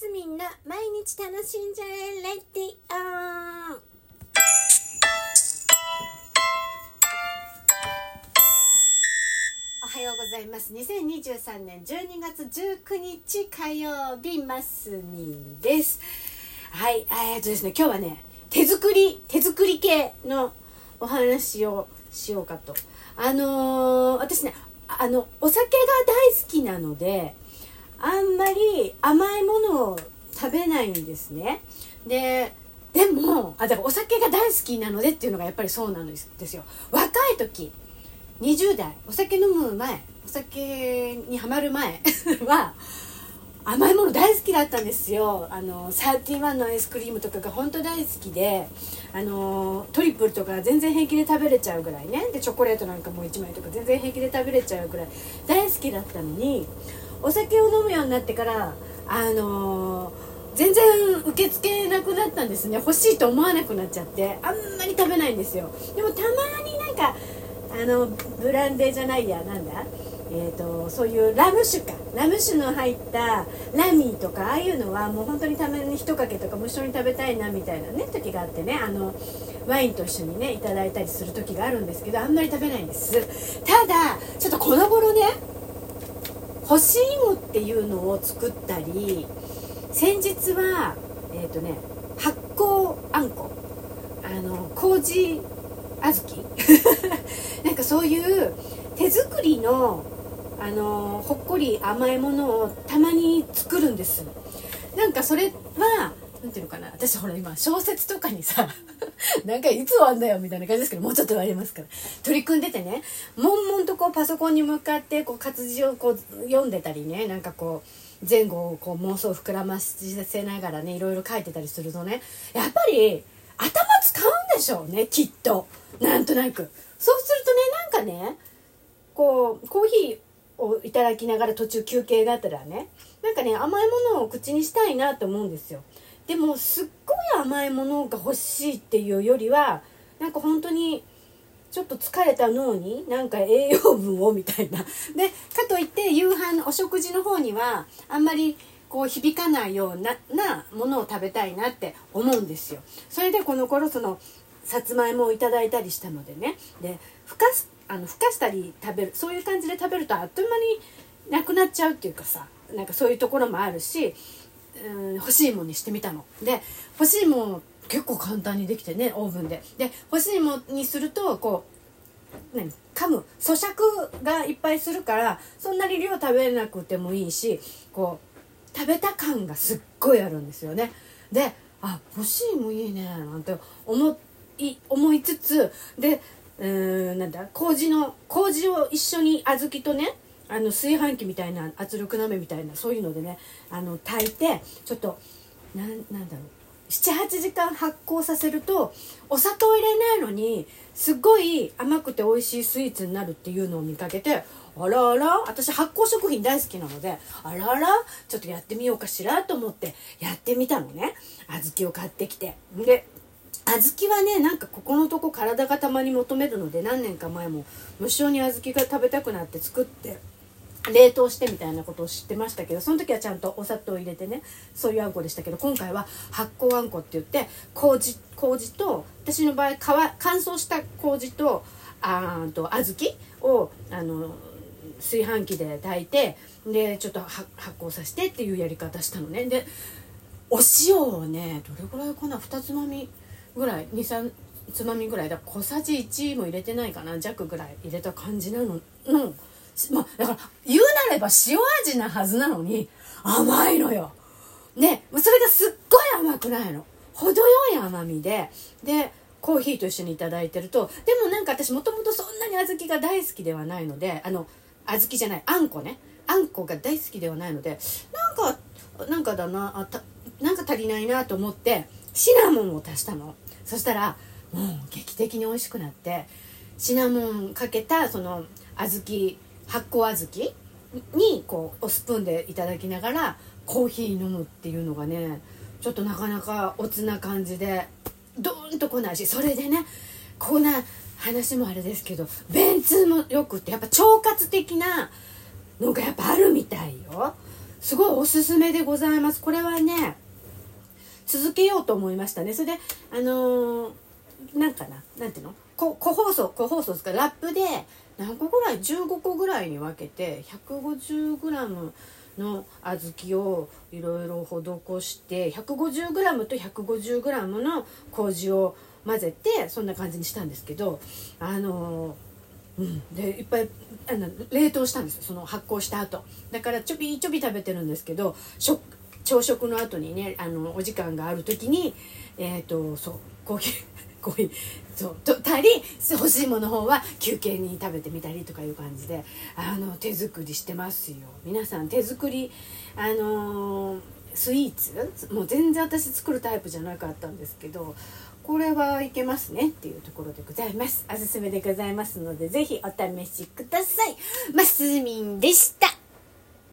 スミンの毎日楽しんじゃえレディオおはようございます。2023年12月19日火曜日マスミンです。はいえー、っとですね今日はね手作り手作り系のお話をしようかと。あのー、私ねあのお酒が大好きなのであんまり甘いものを食べないんですね。ででもあだからお酒が大好きなのでっていうのがやっぱりそうなんですよ。若い時20代お酒飲む前お酒にはまる前 は甘いもの大好きだったんですよ。あの31のアイスクリームとかが本当大好きであのトリプルとか全然平気で食べれちゃうぐらいね。でチョコレートなんかもう1枚とか全然平気で食べれちゃうぐらい大好きだったのにお酒を飲むようになってからあの全然受け付けなくなったんですね。欲しいと思わなくなっちゃってあんまり食べないんですよ。でもたまになんかあのブランデーじゃないやなんだえーと、そういうラム酒か。ラム酒の入ったラミーとかああいうのはもう本当にたまに1かけとかも一緒に食べたいなみたいなね時があってねあのワインと一緒にねいただいたりする時があるんですけどあんまり食べないんです。ただちょっとこの頃ね干し芋っていうのを作ったり先日はえっ、ー、とね発酵あんこ。あの麹小豆。なんかそういう手作りのあのほっこり甘いものをたまに作るんです。なんかそれは何ていうのかな。私ほら今小説とかにさ なんかいつ終わんだよみたいな感じですけどもうちょっと言われますから。取り組んでてね。悶々とこうパソコンに向かってこう活字をこう読んでたりね。なんかこう前後をこう妄想を膨らませながらねいろいろ書いてたりするとね。やっぱり頭使うんでしょうねきっと。なんとなく。そうするとねなんかねこうコーヒーをいただきながら途中休憩があったらねなんかね甘いものを口にしたいなと思うんですよ。でもすっ甘いものが欲しいっていうよりはなんか本当にちょっと疲れた脳になんか栄養分をみたいな。でかといって夕飯お食事の方にはあんまりこう響かないようななものを食べたいなって思うんですよ。それでこの頃そのさつまいもをいただいたりしたのでね。でふかすあのふかしたり食べるそういう感じで食べるとあっという間になくなっちゃうっていうかさなんかそういうところもあるし、うん、欲しいものにしてみたの。で欲しいもの結構簡単にできてねオーブンで。で欲しいものにするとこう何？噛む咀嚼がいっぱいするからそんなに量食べなくてもいいしこう食べた感がすっごいあるんですよね。であ欲しいもいいねなんて思い思いつつでうーんなんだ麹の麹を一緒に小豆とねあの炊飯器みたいな圧力鍋みたいなそういうのでねあの炊いてちょっとななんだろう。78時間発酵させるとお砂糖入れないのにすっごい甘くて美味しいスイーツになるっていうのを見かけてあらあら私発酵食品大好きなのであらあらちょっとやってみようかしらと思ってやってみたのね。小豆を買ってきて。で小豆はねなんかここのとこ体がたまに求めるので何年か前も無性に小豆が食べたくなって作って冷凍してみたいなことを知ってましたけどその時はちゃんとお砂糖を入れてねそういうあんこでしたけど今回は発酵あんこって言って麹麹と私の場合乾燥した麹とあと小豆をあの炊飯器で炊いてでちょっと発酵させてっていうやり方したのね。でお塩をねどれぐらいかな2つまみぐらい23つまみぐらい。だ小さじ1も入れてないかな弱ぐらい入れた感じなののまあだから言うなれば塩味なはずなのに甘いのよ。ねそれがすっごい甘くないの。程よい甘みででコーヒーと一緒に頂いてるとでもなんか私もともとそんなに小豆が大好きではないのであの小豆じゃないあんこねあんこが大好きではないのでなんかなんかだなあたなんか足りないなと思ってシナモンを足したのそしたらもう劇的に美味しくなってシナモンかけたその小豆発酵小豆？にこうおスプーンでいただきながらコーヒー飲むっていうのがねちょっとなかなかおつな感じでドーンと来ないしそれでねこんな話もあれですけど便通もよくってやっぱ腸活的なのがやっぱあるみたいよ。すごいおすすめでございます。これはね続けようと思いましたね。それであのー、なんかな？なんていうの？個包装個包装ですか？ラップで何個ぐらい？15個ぐらいに分けて 150g の小豆をいろいろ施して 150g と 150g の麹を混ぜてそんな感じにしたんですけどあのうん、でいっぱいあの冷凍したんですよ。その発酵した後。だからちょびちょび食べてるんですけど朝食の後にねあのお時間がある時にえっ、ー、とそうコーヒーコーヒーそう。とたり欲しいもの方は休憩に食べてみたりとかいう感じであの手作りしてますよ。皆さん手作りあのー、スイーツ？もう全然私作るタイプじゃなかったんですけどこれはいけますねっていうところでございます。おすすめでございますので是非お試しください。マスミンでした。